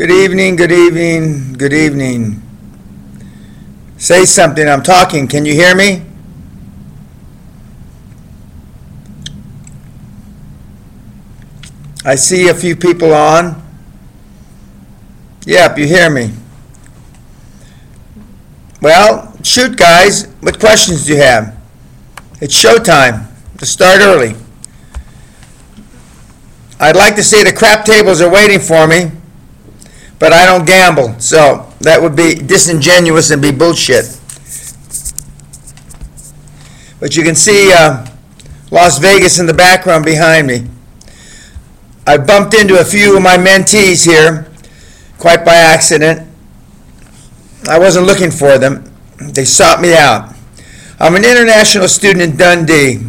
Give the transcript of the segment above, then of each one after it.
Good evening, good evening, good evening. Say something, I'm talking, can you hear me? I see a few people on. Yep, you hear me. Well, shoot, guys, what questions do you have? It's showtime, let's start early. I'd like to say the crap tables are waiting for me, but I don't gamble, so that would be disingenuous and be bullshit. But you can see uh, Las Vegas in the background behind me. I bumped into a few of my mentees here, quite by accident. I wasn't looking for them. They sought me out. I'm an international student in Dundee.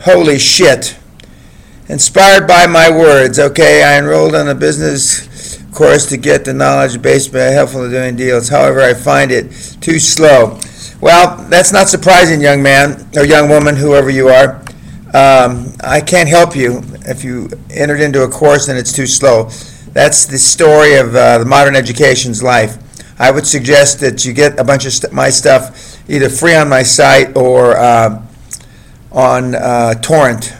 Holy shit. Inspired by my words, okay, I enrolled in a business course to get the knowledge base by helpful in doing deals. However, I find it too slow. Well, that's not surprising, young man or young woman, whoever you are. Um, I can't help you if you entered into a course and it's too slow. That's the story of uh, the modern education's life. I would suggest that you get a bunch of st- my stuff either free on my site or uh, on uh, torrent.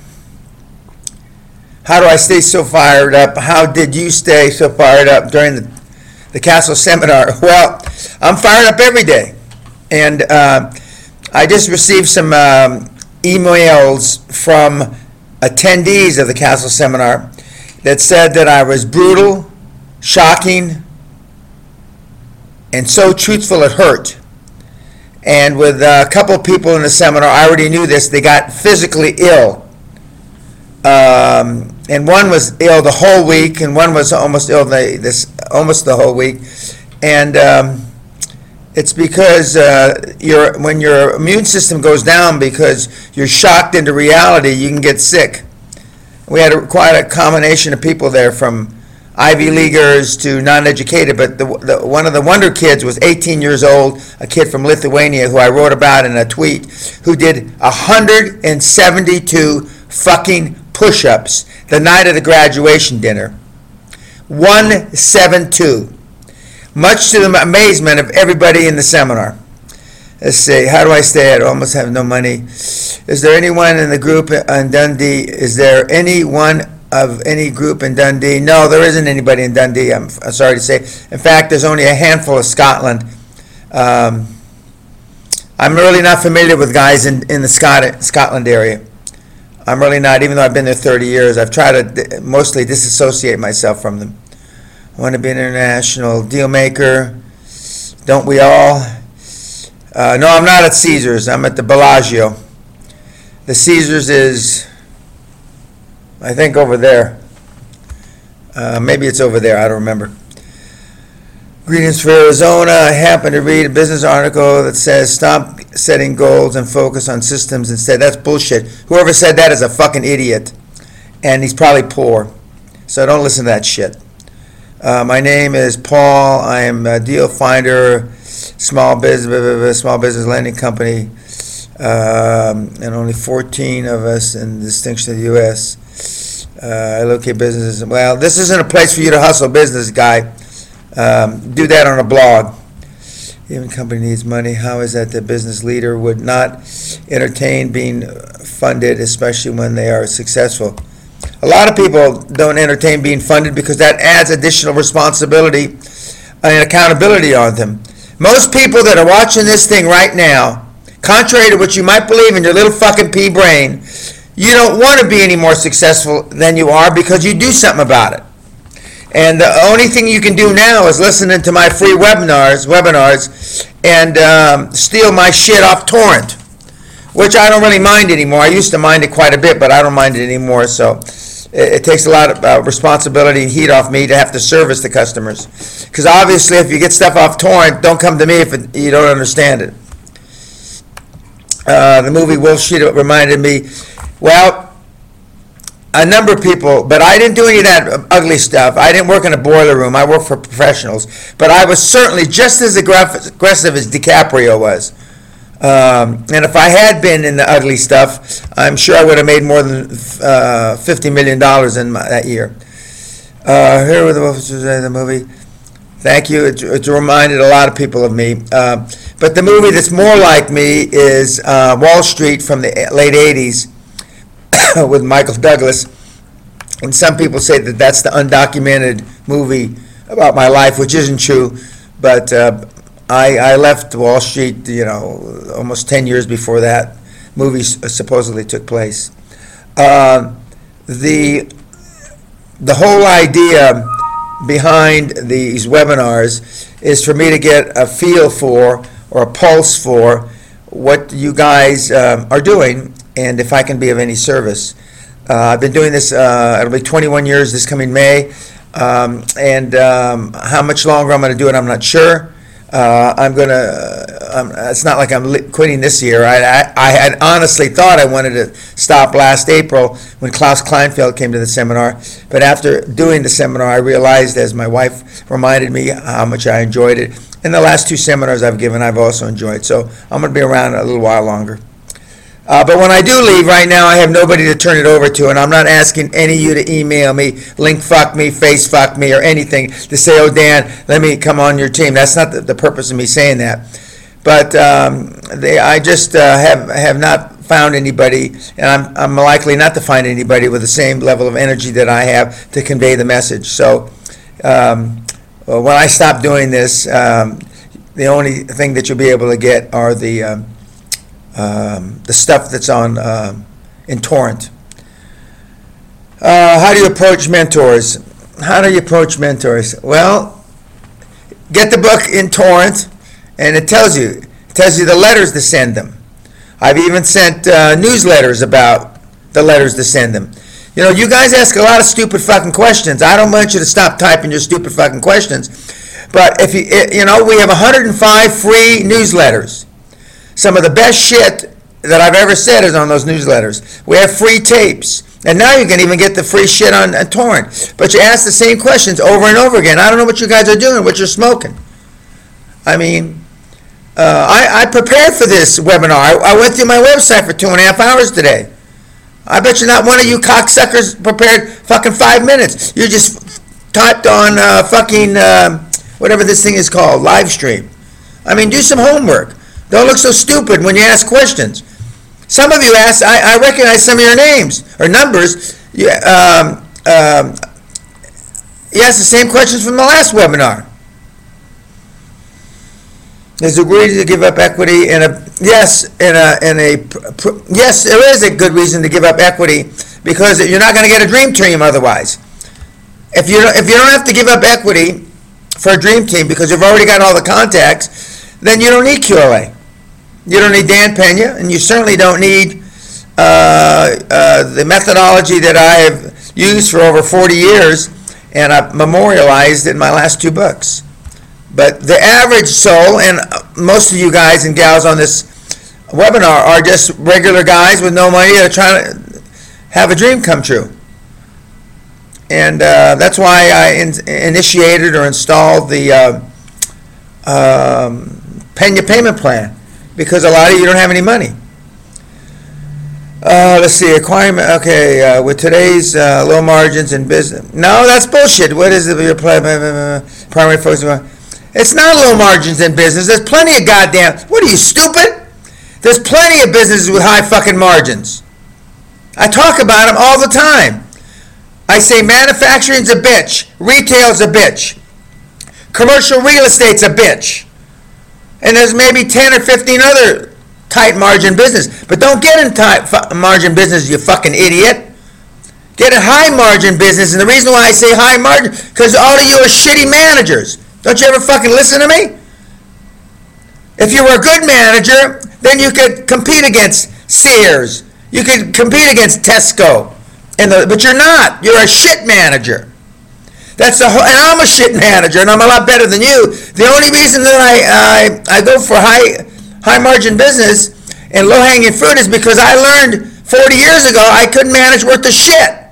How do I stay so fired up? How did you stay so fired up during the, the Castle seminar? Well, I'm fired up every day. And uh, I just received some um, emails from attendees of the Castle seminar that said that I was brutal, shocking, and so truthful it hurt. And with a couple people in the seminar, I already knew this, they got physically ill. Um, and one was ill the whole week, and one was almost ill the, this almost the whole week. And um, it's because uh, your when your immune system goes down because you're shocked into reality, you can get sick. We had a, quite a combination of people there from Ivy Leaguers to non-educated, but the, the, one of the wonder kids was 18 years old, a kid from Lithuania who I wrote about in a tweet, who did 172 fucking push-ups the night of the graduation dinner. 172. Much to the amazement of everybody in the seminar. Let's see, how do I stay? I almost have no money. Is there anyone in the group in Dundee? Is there anyone of any group in Dundee? No, there isn't anybody in Dundee, I'm, I'm sorry to say. In fact, there's only a handful of Scotland. Um, I'm really not familiar with guys in, in the Scot- Scotland area. I'm really not, even though I've been there 30 years. I've tried to di- mostly disassociate myself from them. I want to be an international deal maker. Don't we all? Uh, no, I'm not at Caesars. I'm at the Bellagio. The Caesars is, I think, over there. Uh, maybe it's over there. I don't remember. Greetings for Arizona. I happened to read a business article that says stop setting goals and focus on systems instead. That's bullshit. Whoever said that is a fucking idiot. And he's probably poor. So don't listen to that shit. Uh, my name is Paul. I am a deal finder, small business, small business lending company, um, and only 14 of us in the distinction of the U.S. Uh, I locate businesses. Well, this isn't a place for you to hustle business, guy. Um, do that on a blog. Even company needs money. How is that the business leader would not entertain being funded, especially when they are successful? A lot of people don't entertain being funded because that adds additional responsibility and accountability on them. Most people that are watching this thing right now, contrary to what you might believe in your little fucking pea brain, you don't want to be any more successful than you are because you do something about it. And the only thing you can do now is listen to my free webinars, webinars, and um, steal my shit off torrent, which I don't really mind anymore. I used to mind it quite a bit, but I don't mind it anymore. So it, it takes a lot of uh, responsibility and heat off me to have to service the customers. Because obviously, if you get stuff off torrent, don't come to me if it, you don't understand it. Uh, the movie Wolf Sheet reminded me, well, a number of people, but I didn't do any of that ugly stuff. I didn't work in a boiler room. I worked for professionals. But I was certainly just as aggressive as DiCaprio was. Um, and if I had been in the ugly stuff, I'm sure I would have made more than uh, $50 million in my, that year. Uh, here were the, what was the movie. Thank you. It's, it's reminded a lot of people of me. Uh, but the movie that's more like me is uh, Wall Street from the late 80s with Michael Douglas. And some people say that that's the undocumented movie about my life, which isn't true. But uh, I, I left Wall Street, you know, almost 10 years before that movie supposedly took place. Uh, the the whole idea behind these webinars is for me to get a feel for or a pulse for what you guys um, are doing and if I can be of any service. Uh, I've been doing this, uh, it'll be 21 years this coming May, um, and um, how much longer I'm going to do it, I'm not sure. Uh, I'm going to, um, it's not like I'm li- quitting this year. I, I, I had honestly thought I wanted to stop last April when Klaus Kleinfeld came to the seminar, but after doing the seminar, I realized, as my wife reminded me, how much I enjoyed it. And the last two seminars I've given, I've also enjoyed, so I'm going to be around a little while longer. Uh, but when I do leave, right now, I have nobody to turn it over to, and I'm not asking any of you to email me, link fuck me, face fuck me, or anything to say, oh, Dan, let me come on your team. That's not the, the purpose of me saying that. But um, they, I just uh, have, have not found anybody, and I'm, I'm likely not to find anybody with the same level of energy that I have to convey the message. So um, well, when I stop doing this, um, the only thing that you'll be able to get are the, um, the stuff that's on, um, in torrent. Uh, how do you approach mentors? How do you approach mentors? Well, get the book in torrent, and it tells you, it tells you the letters to send them. I've even sent uh, newsletters about the letters to send them. You know, you guys ask a lot of stupid fucking questions. I don't want you to stop typing your stupid fucking questions. But if you, you know, we have 105 free newsletters. Some of the best shit that I've ever said is on those newsletters. We have free tapes. And now you can even get the free shit on, on torrent. But you ask the same questions over and over again. I don't know what you guys are doing, what you're smoking. I mean, uh, I, I prepared for this webinar. I, I went through my website for two and a half hours today. I bet you not one of you cocksuckers prepared fucking five minutes. You just typed on uh, fucking um whatever this thing is called, live stream. I mean, do some homework. Don't look so stupid when you ask questions. Some of you ask, I, I recognize some of your names or numbers. You, um, um, you asked the same questions from the last webinar. Is it agreed to give up equity in a, yes, in a, in a, yes, there is a good reason to give up equity because you're not gonna get a dream team otherwise. If you, if you don't have to give up equity for a dream team because you've already got all the contacts, then you don't need QLA. You don't need Dan Peña, and you certainly don't need uh, uh, the methodology that I have used for over 40 years, and I've memorialized in my last two books. But the average soul, and most of you guys and gals on this webinar are just regular guys with no money that are trying to have a dream come true. And uh, that's why I in- initiated or installed the uh, um, Peña payment plan, because a lot of you don't have any money. Uh, let's see, acquiring, okay, uh, with today's uh, low margins in business. No, that's bullshit. What is pla- primary focus? It's not low margins in business. There's plenty of goddamn, what are you, stupid? There's plenty of businesses with high fucking margins. I talk about them all the time. I say manufacturing's a bitch, retail's a bitch, commercial real estate's a bitch, and there's maybe 10 or 15 other tight margin business. But don't get in tight margin business, you fucking idiot. Get in high margin business, and the reason why I say high margin, because all of you are shitty managers. Don't you ever fucking listen to me? If you were a good manager, then you could compete against Sears. You could compete against Tesco. And the, but you're not. You're a shit manager. That's the and I'm a shit manager, and I'm a lot better than you. The only reason that I, I, I go for high, high margin business and low hanging fruit is because I learned 40 years ago I couldn't manage worth the shit.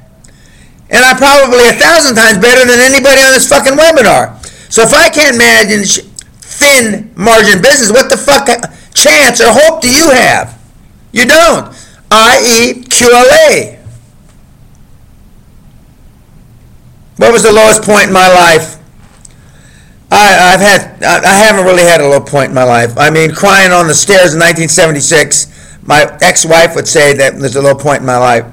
And I'm probably a thousand times better than anybody on this fucking webinar. So if I can't manage thin margin business, what the fuck chance or hope do you have? You don't. I.e. QLA. What was the lowest point in my life? I, I've had, I I haven't really had a low point in my life. I mean, crying on the stairs in 1976, my ex-wife would say that there's a low point in my life.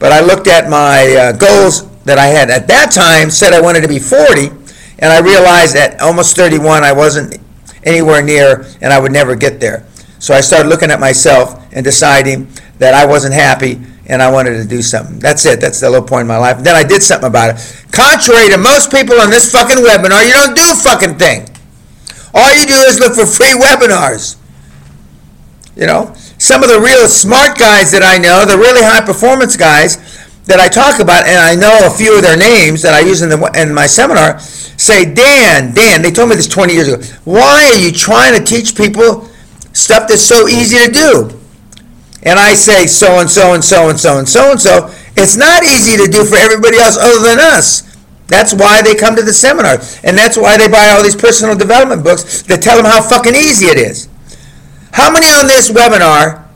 But I looked at my uh, goals that I had at that time, said I wanted to be 40, and I realized at almost 31, I wasn't anywhere near, and I would never get there. So I started looking at myself and deciding that I wasn't happy and I wanted to do something. That's it. That's the low point in my life. Then I did something about it. Contrary to most people on this fucking webinar, you don't do a fucking thing. All you do is look for free webinars. You know, some of the real smart guys that I know, the really high performance guys that I talk about, and I know a few of their names that I use in, the, in my seminar, say, Dan, Dan, they told me this 20 years ago. Why are you trying to teach people stuff that's so easy to do? And I say so and so and so and so and so and so, it's not easy to do for everybody else other than us. That's why they come to the seminar. And that's why they buy all these personal development books that tell them how fucking easy it is. How many on this webinar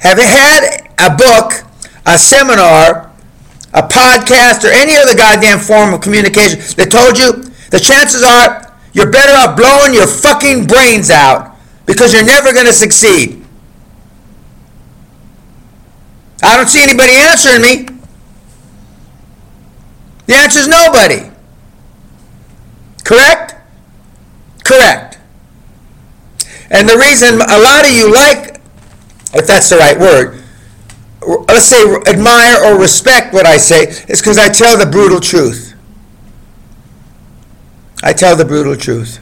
have had a book, a seminar, a podcast, or any other goddamn form of communication that told you the chances are you're better off blowing your fucking brains out because you're never going to succeed. I don't see anybody answering me. The answer is nobody. Correct? Correct. And the reason a lot of you like, if that's the right word, let's say admire or respect what I say, is because I tell the brutal truth. I tell the brutal truth.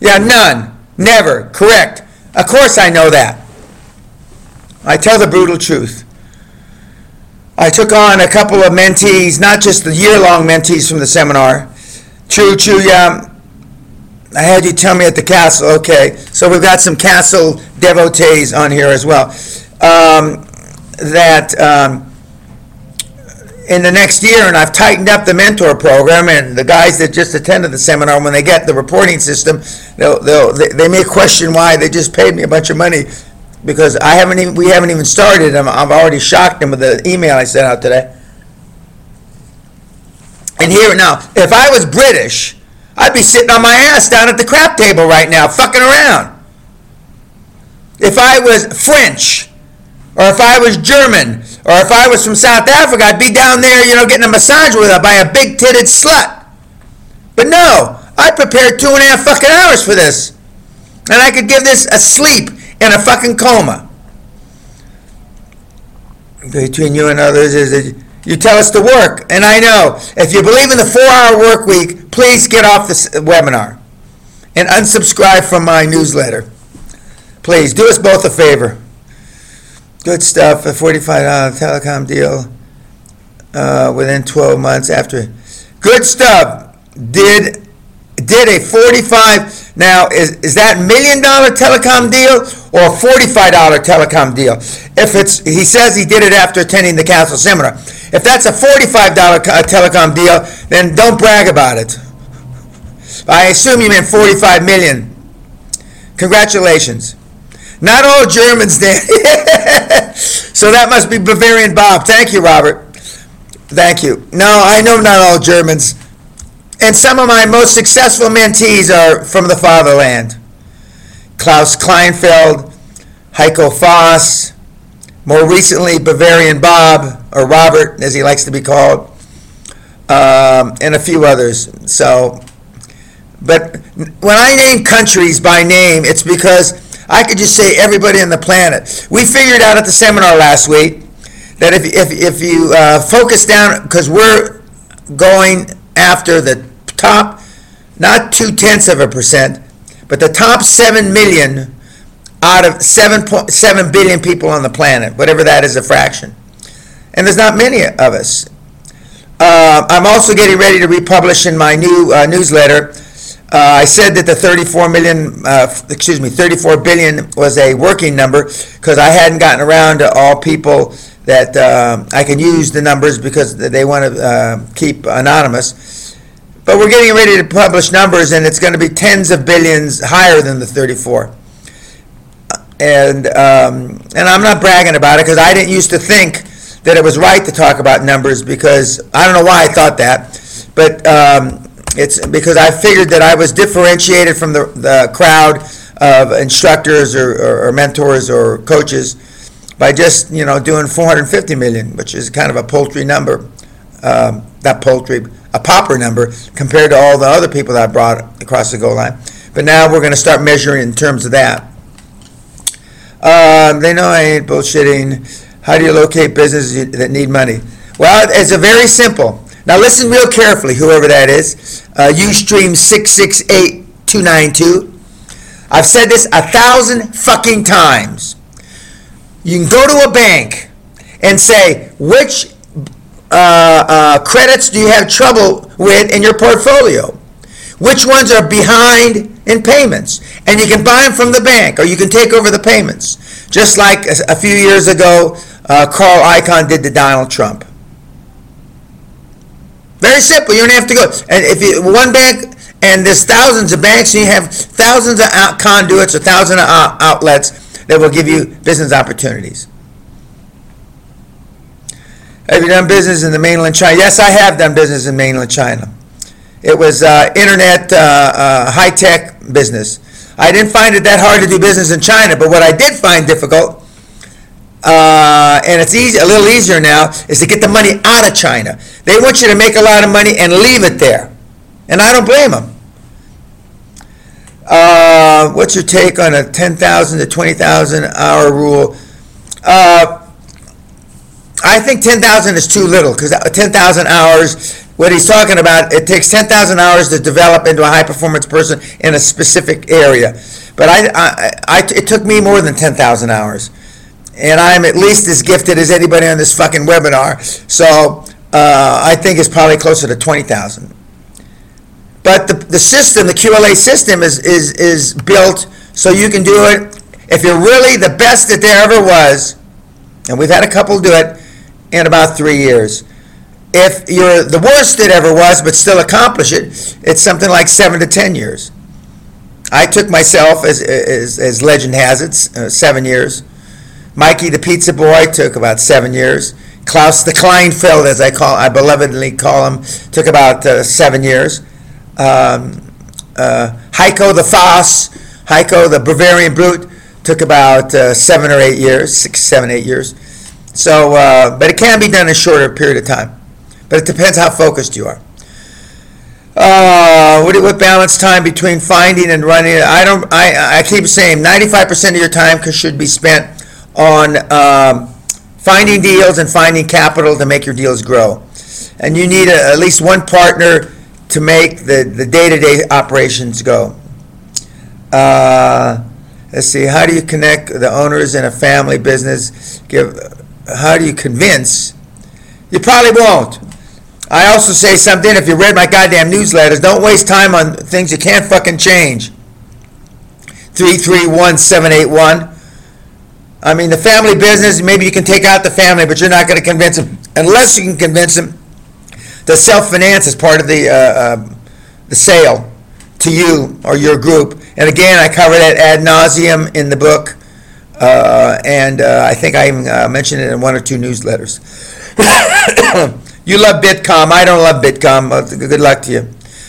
Yeah, none. Never. Correct. Of course I know that. I tell the brutal truth. I took on a couple of mentees, not just the year-long mentees from the seminar. True, true, yeah. I had you tell me at the castle. Okay, so we've got some castle devotees on here as well. Um, that um, in the next year, and I've tightened up the mentor program, and the guys that just attended the seminar, when they get the reporting system, they'll, they'll, they, they may question why they just paid me a bunch of money because I haven't even, we haven't even started. I'm, I've already shocked them with the email I sent out today. And here now, if I was British, I'd be sitting on my ass down at the crap table right now, fucking around. If I was French, or if I was German, or if I was from South Africa, I'd be down there, you know, getting a massage with her by a big titted slut. But no, I prepared two and a half fucking hours for this. And I could give this a sleep in a fucking coma. Between you and others is that you tell us to work. And I know, if you believe in the four hour work week, please get off this webinar and unsubscribe from my newsletter. Please do us both a favor. Good stuff, a forty-five dollar telecom deal, uh, within twelve months after. Good stuff. Did, did a forty-five, now, is, is that million dollar telecom deal or a forty-five dollar telecom deal? If it's, he says he did it after attending the Castle seminar. If that's a forty-five dollar telecom deal, then don't brag about it. I assume you meant forty-five million. Congratulations. Not all Germans, Dan. so that must be Bavarian Bob. Thank you, Robert. Thank you. No, I know not all Germans. And some of my most successful mentees are from the fatherland. Klaus Kleinfeld, Heiko Foss, more recently Bavarian Bob, or Robert, as he likes to be called, um, and a few others. So, but when I name countries by name, it's because I could just say everybody on the planet. We figured out at the seminar last week that if, if, if you uh, focus down, because we're going after the top, not two tenths of a percent, but the top seven million out of seven point seven billion people on the planet, whatever that is a fraction. And there's not many of us. Uh, I'm also getting ready to republish in my new uh, newsletter uh, I said that the 34 million, uh, excuse me, 34 billion was a working number because I hadn't gotten around to all people that uh, I can use the numbers because they want to uh, keep anonymous. But we're getting ready to publish numbers, and it's going to be tens of billions higher than the 34. And um, and I'm not bragging about it because I didn't used to think that it was right to talk about numbers because I don't know why I thought that but um, it's because I figured that I was differentiated from the, the crowd of instructors or, or- or mentors or coaches by just, you know, doing 450 million, which is kind of a paltry number. Um, Not paltry, a pauper number compared to all the other people that I brought across the goal line. But now we're gonna start measuring in terms of that. Um, they know I ain't bullshitting. How do you locate businesses that need money? Well, it's a very simple. Now listen real carefully, whoever that is. Uh, Ustream six six eight two nine two. I've said this a thousand fucking times. You can go to a bank and say, which uh, uh, credits do you have trouble with in your portfolio? Which ones are behind in payments? And you can buy them from the bank, or you can take over the payments. Just like a, a few years ago, uh, Carl Icahn did to Donald Trump. Very simple. You don't have to go. And if you one bank, and there's thousands of banks, and you have thousands of out conduits or thousands of out- outlets that will give you business opportunities. Have you done business in the mainland China? Yes, I have done business in mainland China. It was uh, internet, uh, uh, high-tech business. I didn't find it that hard to do business in China, but what I did find difficult, uh, and it's easy, a little easier now, is to get the money out of China. They want you to make a lot of money and leave it there, and I don't blame them. Uh, what's your take on a 10,000 to 20,000 hour rule? Uh, I think 10,000 is too little because 10,000 hours, what he's talking about, it takes 10,000 hours to develop into a high performance person in a specific area. But I, I, I, it took me more than 10,000 hours. And I'm at least as gifted as anybody on this fucking webinar. So uh, I think it's probably closer to 20,000. But the, the system, the QLA system is, is, is built so you can do it. If you're really the best that there ever was, and we've had a couple do it in about three years. If you're the worst that ever was, but still accomplish it, it's something like seven to 10 years. I took myself, as, as, as legend has it, uh, seven years. Mikey the pizza boy took about seven years. Klaus the Kleinfeld, as I call, I belovedly call him, took about uh, seven years. Um, uh, Heiko the Foss, Heiko the Bavarian Brute, took about uh, seven or eight years, six, seven, eight years. So, uh, but it can be done in a shorter period of time. But it depends how focused you are. Uh, what, what balance time between finding and running? I don't. I, I keep saying 95% of your time should be spent on um, finding deals and finding capital to make your deals grow. And you need a, at least one partner to make the, the day-to-day operations go. Uh, let's see. How do you connect the owners in a family business? Give. How do you convince? You probably won't. I also say something, if you read my goddamn newsletters, don't waste time on things you can't fucking change. 331781. I mean, the family business, maybe you can take out the family, but you're not gonna convince them, unless you can convince them to self-finance as part of the, uh, uh, the sale to you or your group. And again, I cover that ad nauseum in the book, uh, and uh, I think I even uh, mentioned it in one or two newsletters. You love Bitcoin. I don't love Bitcoin. Uh, Good luck to you.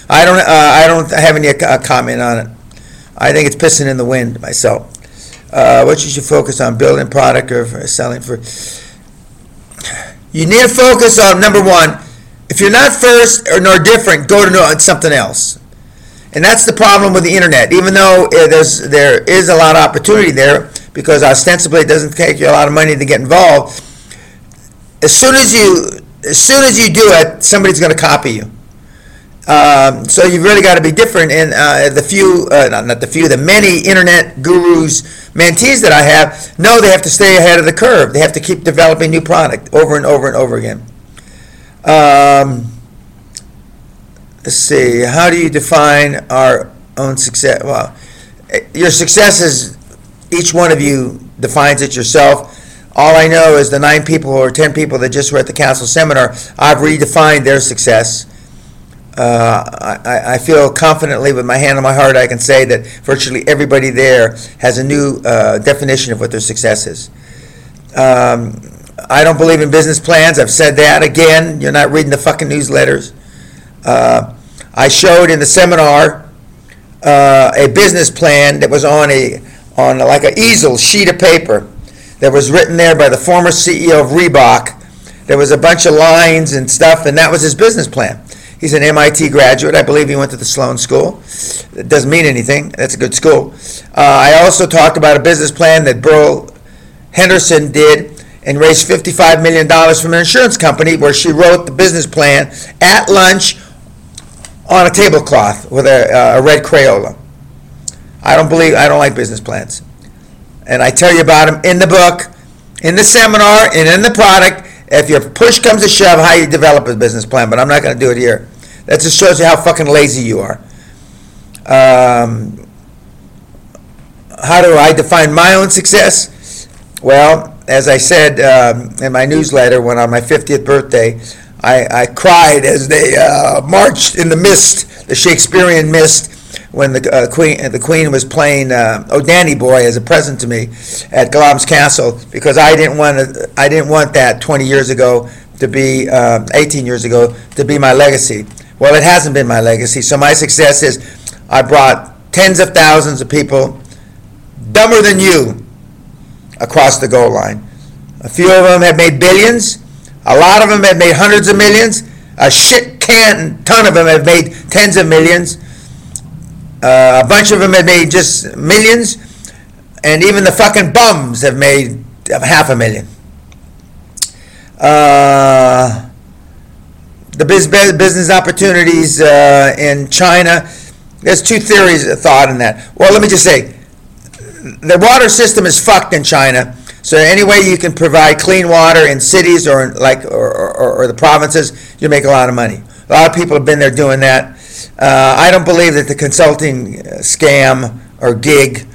I don't. I don't have any comment on it. I think it's pissing in the wind myself. Uh, what you should focus on: building product or selling for. You need to focus on number one. If you're not first or nor different, go to something else. And that's the problem with the internet. Even though uh, there's there is a lot of opportunity there, because ostensibly it doesn't take you a lot of money to get involved. As soon as you as soon as you do it, somebody's going to copy you. Um, so you've really got to be different. And uh, the few, uh, not, not the few, the many internet gurus, mentees that I have, know they have to stay ahead of the curve. They have to keep developing new product over and over and over again. Um, let's see. How do you define our own success? Well, eh, your success is each one of you defines it yourself. All I know is the nine people or 10 people that just were at the Castle seminar, I've redefined their success. Uh, I, I- feel confidently with my hand on my heart, I can say that virtually everybody there has a new uh, definition of what their success is. Um, I don't believe in business plans, I've said that, again, you're not reading the fucking newsletters. Uh, I showed in the seminar uh, a business plan that was on a, on like an easel sheet of paper that was written there by the former CEO of Reebok. There was a bunch of lines and stuff, and that was his business plan. He's an MIT graduate. I believe he went to the Sloan School. It doesn't mean anything. That's a good school. Uh, I also talked about a business plan that Burl Henderson did and raised $55 million from an insurance company where she wrote the business plan at lunch on a tablecloth with a, uh, a red Crayola. I don't believe, I don't like business plans. And I tell you about them in the book, in the seminar, and in the product. If your push comes to shove, how you develop a business plan, but I'm not going to do it here. That just shows you how fucking lazy you are. Um, how do I define my own success? Well, as I said um, in my newsletter, when on my 50th birthday, I, I cried as they uh, marched in the mist, the Shakespearean mist, when the uh, queen the queen was playing uh, "Oh Danny Boy" as a present to me at Glamis Castle because I didn't want I didn't want that 20 years ago to be uh, 18 years ago to be my legacy. Well, it hasn't been my legacy. So my success is I brought tens of thousands of people dumber than you across the goal line. A few of them have made billions. A lot of them have made hundreds of millions. A shit can ton of them have made tens of millions. Uh, a bunch of them have made just millions, and even the fucking bums have made half a million. Uh, the biz- business opportunities uh, in China. There's two theories of thought in that. Well, let me just say, the water system is fucked in China. So any way you can provide clean water in cities or in like or, or, or the provinces, you make a lot of money. A lot of people have been there doing that. Uh, I don't believe that the consulting uh, scam or gig